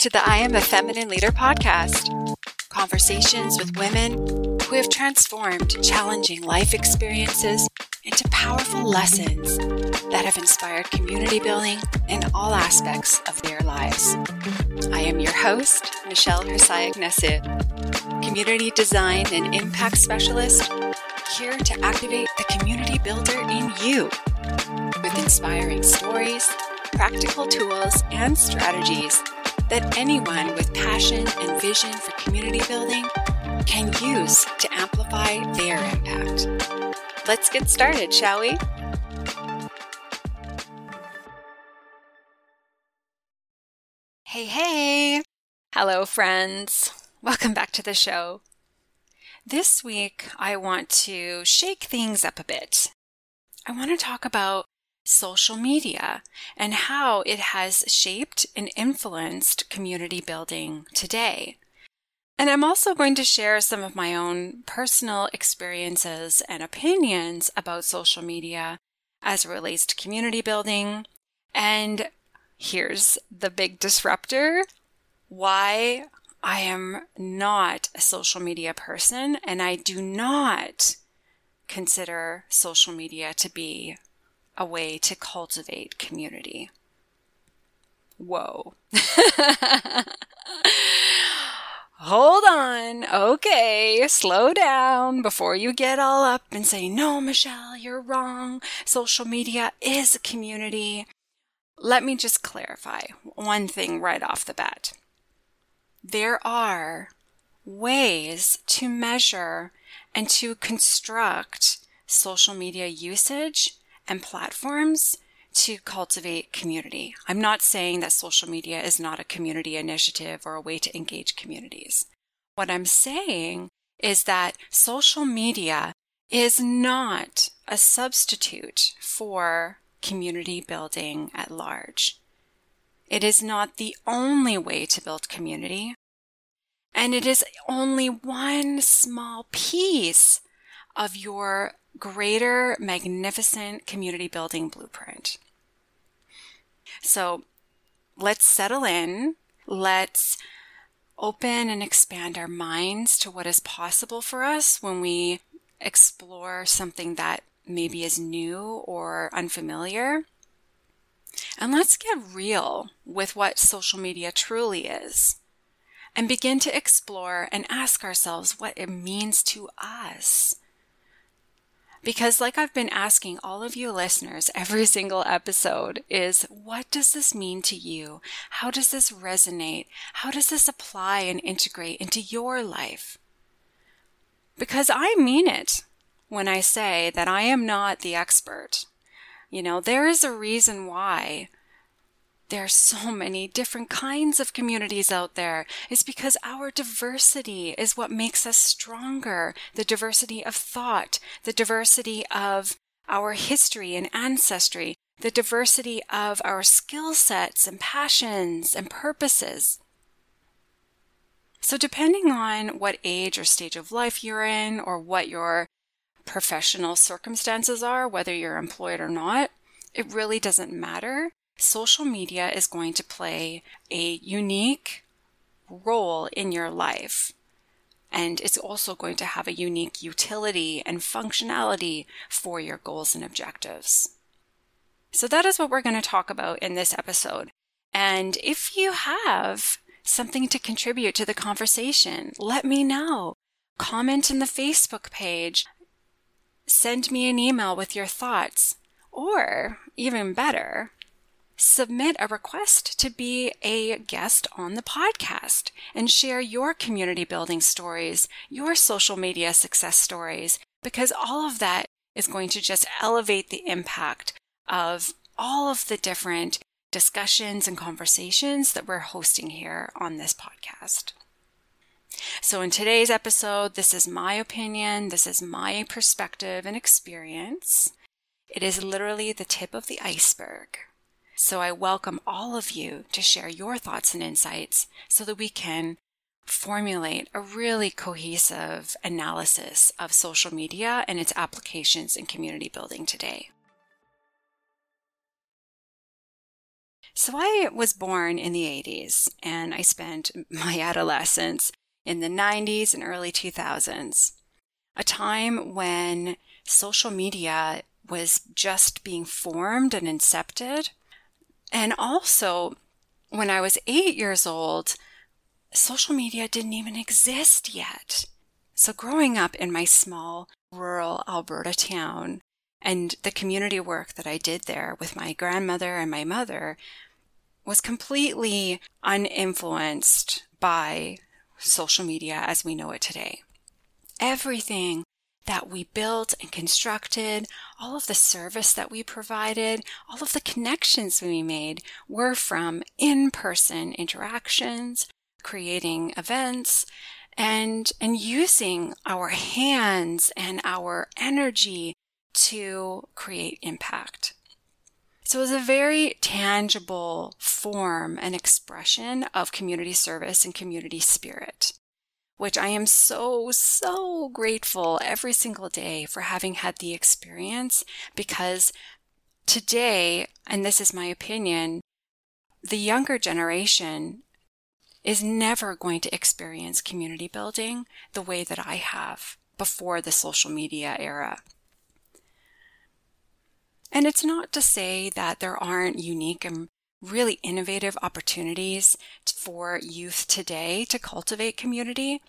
to the I Am a Feminine Leader podcast. Conversations with women who have transformed challenging life experiences into powerful lessons that have inspired community building in all aspects of their lives. I am your host, Michelle Hersayag Nessid, community design and impact specialist, here to activate the community builder in you with inspiring stories, practical tools, and strategies that anyone with passion and vision for community building can use to amplify their impact. Let's get started, shall we? Hey, hey! Hello, friends. Welcome back to the show. This week, I want to shake things up a bit. I want to talk about social media and how it has shaped and influenced community building today. And I'm also going to share some of my own personal experiences and opinions about social media as it relates to community building. And here's the big disruptor why I am not a social media person and I do not consider social media to be a way to cultivate community. Whoa. Hold on. Okay, slow down before you get all up and say, no, Michelle, you're wrong. Social media is a community. Let me just clarify one thing right off the bat. There are ways to measure and to construct social media usage and platforms to cultivate community. I'm not saying that social media is not a community initiative or a way to engage communities. What I'm saying is that social media is not a substitute for community building at large. It is not the only way to build community. And it is only one small piece of your greater, magnificent community building blueprint. So let's settle in. Let's open and expand our minds to what is possible for us when we explore something that maybe is new or unfamiliar. And let's get real with what social media truly is and begin to explore and ask ourselves what it means to us. Because, like I've been asking all of you listeners every single episode, is what does this mean to you? How does this resonate? How does this apply and integrate into your life? Because I mean it when I say that I am not the expert. You know, there is a reason why there are so many different kinds of communities out there is because our diversity is what makes us stronger. The diversity of thought, the diversity of our history and ancestry, the diversity of our skill sets and passions and purposes. So, depending on what age or stage of life you're in, or what your professional circumstances are, whether you're employed or not, it really doesn't matter social media is going to play a unique role in your life. And it's also going to have a unique utility and functionality for your goals and objectives. So that is what we're going to talk about in this episode. And if you have something to contribute to the conversation, let me know. Comment in the Facebook page. Send me an email with your thoughts. Or, even better, submit a request to be a guest on the podcast and share your community building stories, your social media success stories, because all of that is going to just elevate the impact of all of the different discussions and conversations that we're hosting here on this podcast. So, in today's episode, this is my opinion, this is my perspective and experience. It is literally the tip of the iceberg. So I welcome all of you to share your thoughts and insights so that we can formulate a really cohesive analysis of social media and its applications in community building today. So I was born in the 80s and I spent my adolescence in the 90s and early 2000s, a time when social media was just being formed and incepted. And also, when I was eight years old, social media didn't even exist yet. So, growing up in my small rural Alberta town and the community work that I did there with my grandmother and my mother was completely uninfluenced by social media as we know it today. Everything that we built and constructed, all of the service that we provided, all of the connections we made were from in person interactions, creating events, and, and using our hands and our energy to create impact. So it was a very tangible form and expression of community service and community spirit, which I am so, so grateful every single day for having had the experience because today, and this is my opinion, the younger generation is never going to experience community building the way that I have before the social media era. And it's not to say that there aren't unique and really innovative opportunities for youth today to cultivate community.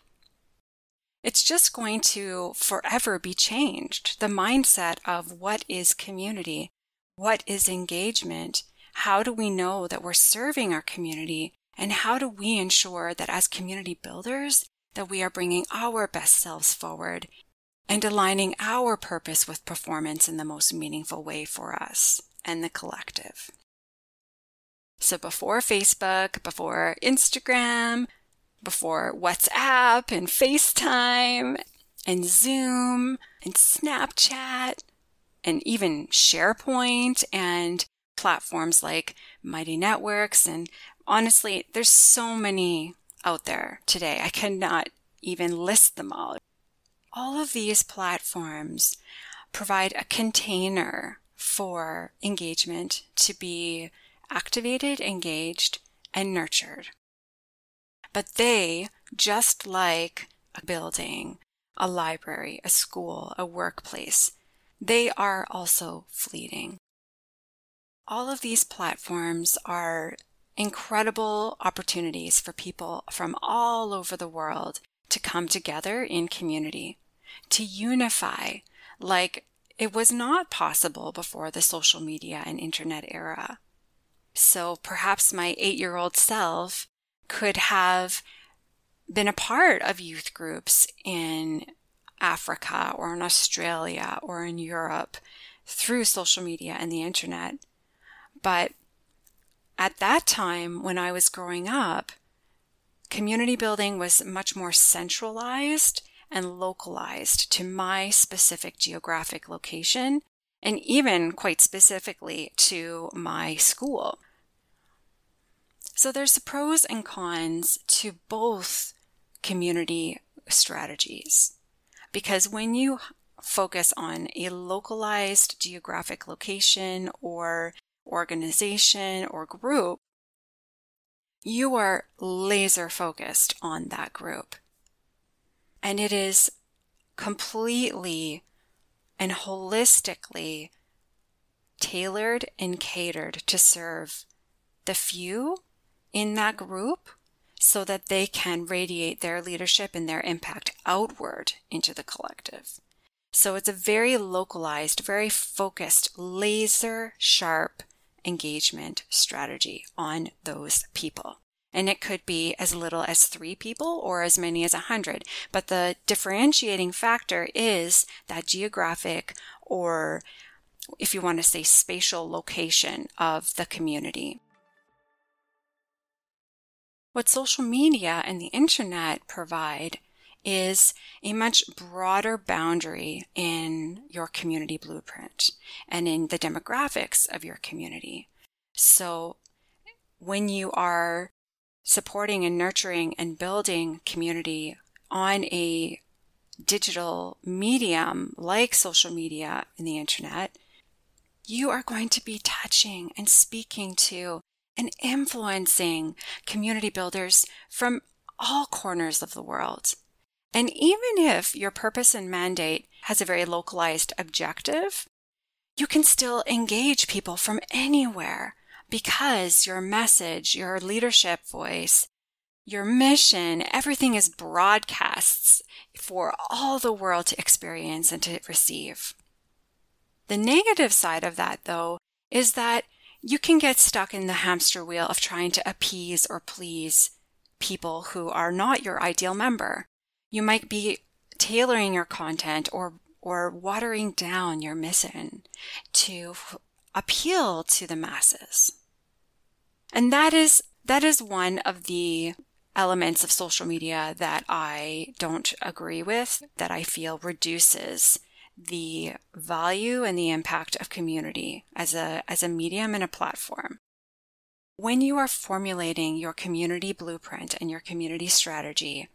It's just going to forever be changed. The mindset of what is community? What is engagement? How do we know that we're serving our community? And how do we ensure that as community builders, that we are bringing our best selves forward and aligning our purpose with performance in the most meaningful way for us and the collective. So before Facebook, before Instagram, before WhatsApp and FaceTime and Zoom and Snapchat and even SharePoint and platforms like Mighty Networks. And honestly, there's so many out there today. I cannot even list them all all of these platforms provide a container for engagement to be activated, engaged, and nurtured. But they, just like a building, a library, a school, a workplace, they are also fleeting. All of these platforms are incredible opportunities for people from all over the world to come together in community to unify like it was not possible before the social media and internet era. So perhaps my eight year old self could have been a part of youth groups in Africa or in Australia or in Europe through social media and the internet. But at that time, when I was growing up, community building was much more centralized and localized to my specific geographic location and even quite specifically to my school. So there's the pros and cons to both community strategies because when you focus on a localized geographic location or organization or group, you are laser focused on that group. And it is completely and holistically tailored and catered to serve the few in that group so that they can radiate their leadership and their impact outward into the collective. So it's a very localized, very focused, laser sharp engagement strategy on those people. And it could be as little as three people or as many as a hundred. But the differentiating factor is that geographic or if you want to say spatial location of the community. What social media and the internet provide is a much broader boundary in your community blueprint and in the demographics of your community. So when you are supporting and nurturing and building community on a digital medium like social media and the internet, you are going to be touching and speaking to and influencing community builders from all corners of the world. And even if your purpose and mandate has a very localized objective, you can still engage people from anywhere because your message, your leadership voice, your mission, everything is broadcasts for all the world to experience and to receive. The negative side of that, though, is that you can get stuck in the hamster wheel of trying to appease or please people who are not your ideal member. You might be tailoring your content or or watering down your mission to appeal to the masses. And that is that is one of the elements of social media that I don't agree with, that I feel reduces the value and the impact of community as a, as a medium and a platform. When you are formulating your community blueprint and your community strategy,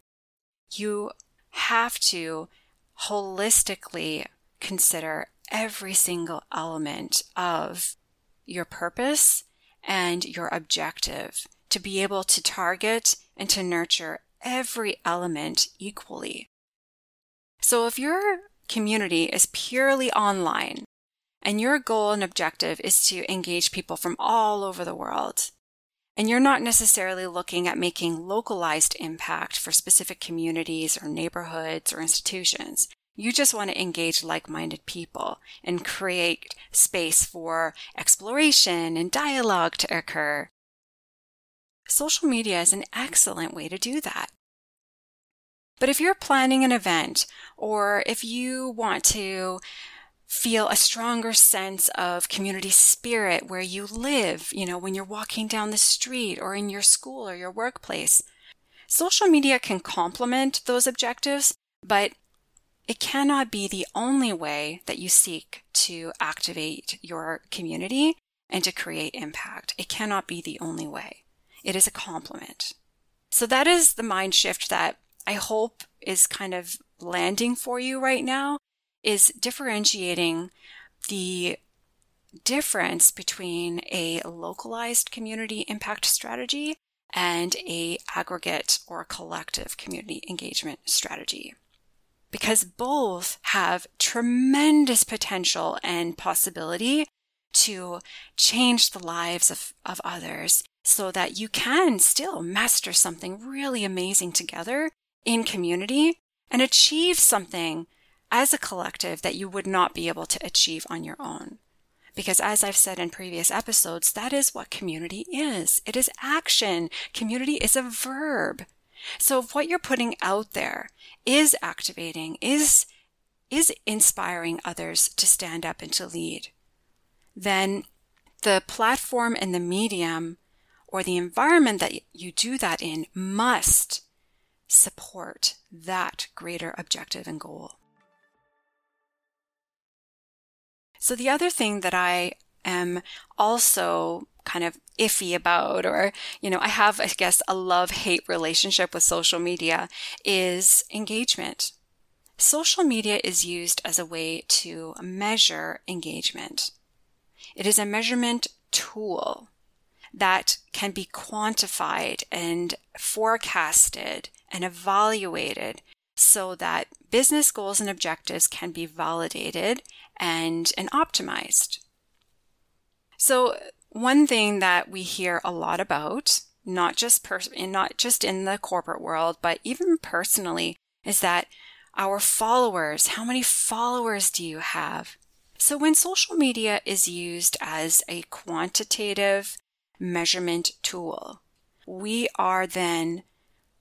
you have to holistically consider every single element of your purpose and your objective to be able to target and to nurture every element equally. So if your community is purely online and your goal and objective is to engage people from all over the world, and you're not necessarily looking at making localized impact for specific communities or neighborhoods or institutions. You just want to engage like-minded people and create space for exploration and dialogue to occur. Social media is an excellent way to do that. But if you're planning an event or if you want to feel a stronger sense of community spirit where you live, you know, when you're walking down the street or in your school or your workplace. Social media can complement those objectives, but it cannot be the only way that you seek to activate your community and to create impact. It cannot be the only way. It is a complement. So that is the mind shift that I hope is kind of landing for you right now is differentiating the difference between a localized community impact strategy and a aggregate or collective community engagement strategy because both have tremendous potential and possibility to change the lives of, of others so that you can still master something really amazing together in community and achieve something as a collective that you would not be able to achieve on your own. Because as I've said in previous episodes, that is what community is. It is action. Community is a verb. So if what you're putting out there is activating, is, is inspiring others to stand up and to lead, then the platform and the medium or the environment that you do that in must support that greater objective and goal. So the other thing that I am also kind of iffy about, or, you know, I have, I guess, a love hate relationship with social media is engagement. Social media is used as a way to measure engagement. It is a measurement tool that can be quantified and forecasted and evaluated so that business goals and objectives can be validated and, and optimized. So one thing that we hear a lot about, not just pers- not just in the corporate world, but even personally, is that our followers, how many followers do you have? So when social media is used as a quantitative measurement tool, we are then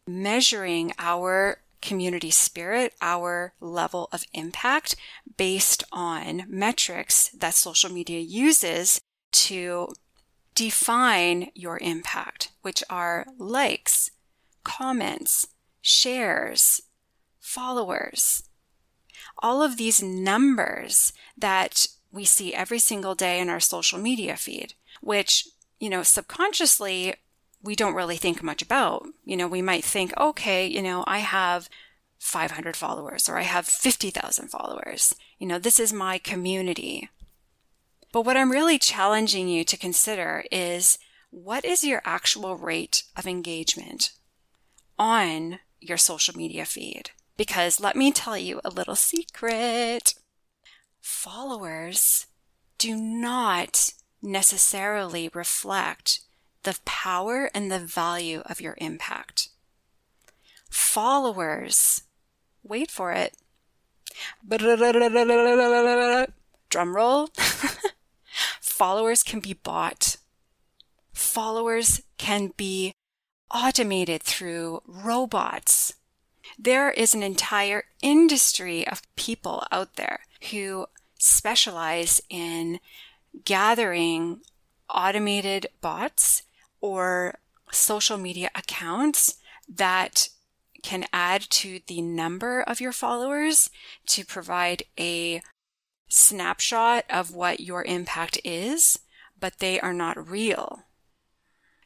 measuring our community spirit, our level of impact based on metrics that social media uses to define your impact, which are likes, comments, shares, followers. All of these numbers that we see every single day in our social media feed, which, you know, subconsciously we don't really think much about. You know, we might think, okay, you know, I have 500 followers or I have 50,000 followers. You know, this is my community. But what I'm really challenging you to consider is what is your actual rate of engagement on your social media feed? Because let me tell you a little secret. Followers do not necessarily reflect the power and the value of your impact. Followers, wait for it. Drum roll. Followers can be bought. Followers can be automated through robots. There is an entire industry of people out there who specialize in gathering automated bots or social media accounts that can add to the number of your followers to provide a snapshot of what your impact is, but they are not real.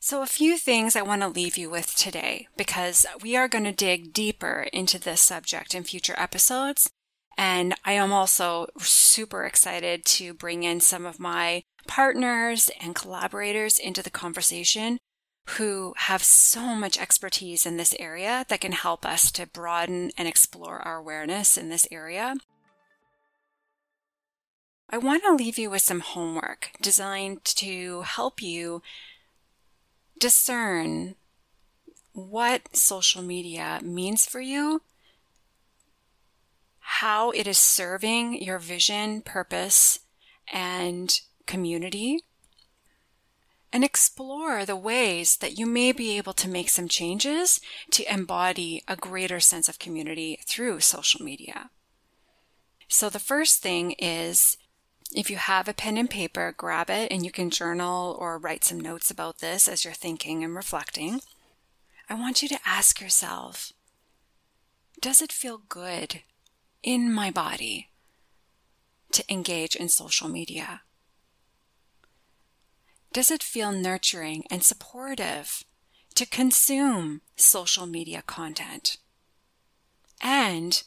So, a few things I want to leave you with today because we are going to dig deeper into this subject in future episodes. And I am also super excited to bring in some of my partners and collaborators into the conversation who have so much expertise in this area that can help us to broaden and explore our awareness in this area. I want to leave you with some homework designed to help you discern what social media means for you, how it is serving your vision, purpose, and community, and explore the ways that you may be able to make some changes to embody a greater sense of community through social media. So, the first thing is if you have a pen and paper, grab it and you can journal or write some notes about this as you're thinking and reflecting. I want you to ask yourself Does it feel good in my body to engage in social media? Does it feel nurturing and supportive to consume social media content? And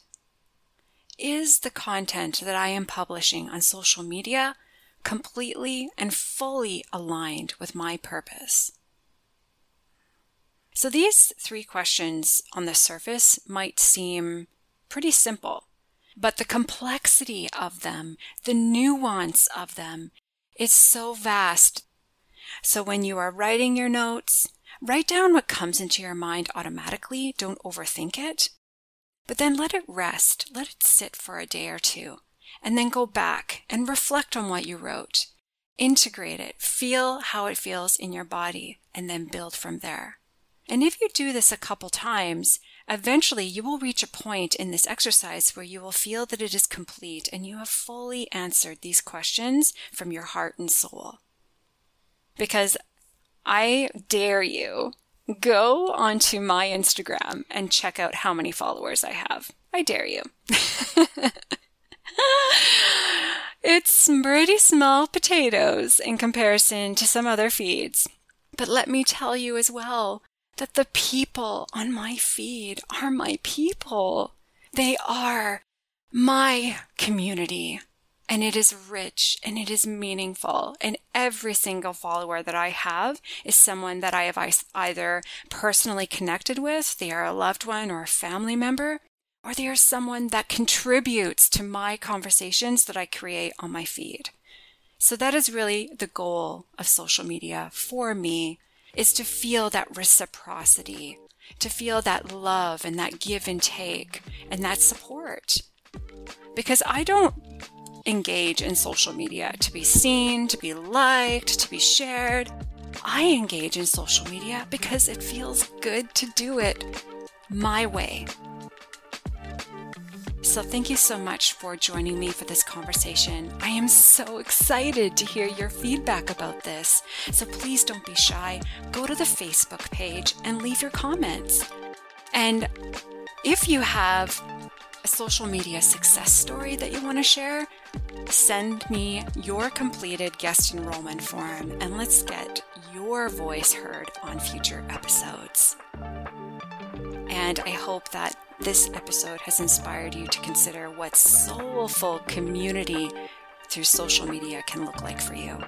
is the content that I am publishing on social media completely and fully aligned with my purpose? So these three questions on the surface might seem pretty simple, but the complexity of them, the nuance of them, is so vast. So when you are writing your notes, write down what comes into your mind automatically. Don't overthink it. But then let it rest, let it sit for a day or two, and then go back and reflect on what you wrote. Integrate it, feel how it feels in your body, and then build from there. And if you do this a couple times, eventually you will reach a point in this exercise where you will feel that it is complete and you have fully answered these questions from your heart and soul. Because I dare you go onto my Instagram and check out how many followers I have. I dare you. it's pretty small potatoes in comparison to some other feeds. But let me tell you as well that the people on my feed are my people. They are my community and it is rich and it is meaningful. And every single follower that I have is someone that I have either personally connected with, they are a loved one or a family member, or they are someone that contributes to my conversations that I create on my feed. So that is really the goal of social media for me is to feel that reciprocity, to feel that love and that give and take and that support. Because I don't engage in social media to be seen, to be liked, to be shared. I engage in social media because it feels good to do it my way. So, thank you so much for joining me for this conversation. I am so excited to hear your feedback about this. So, please don't be shy. Go to the Facebook page and leave your comments. And if you have a social media success story that you want to share, send me your completed guest enrollment form and let's get your voice heard on future episodes. And I hope that this episode has inspired you to consider what soulful community through social media can look like for you.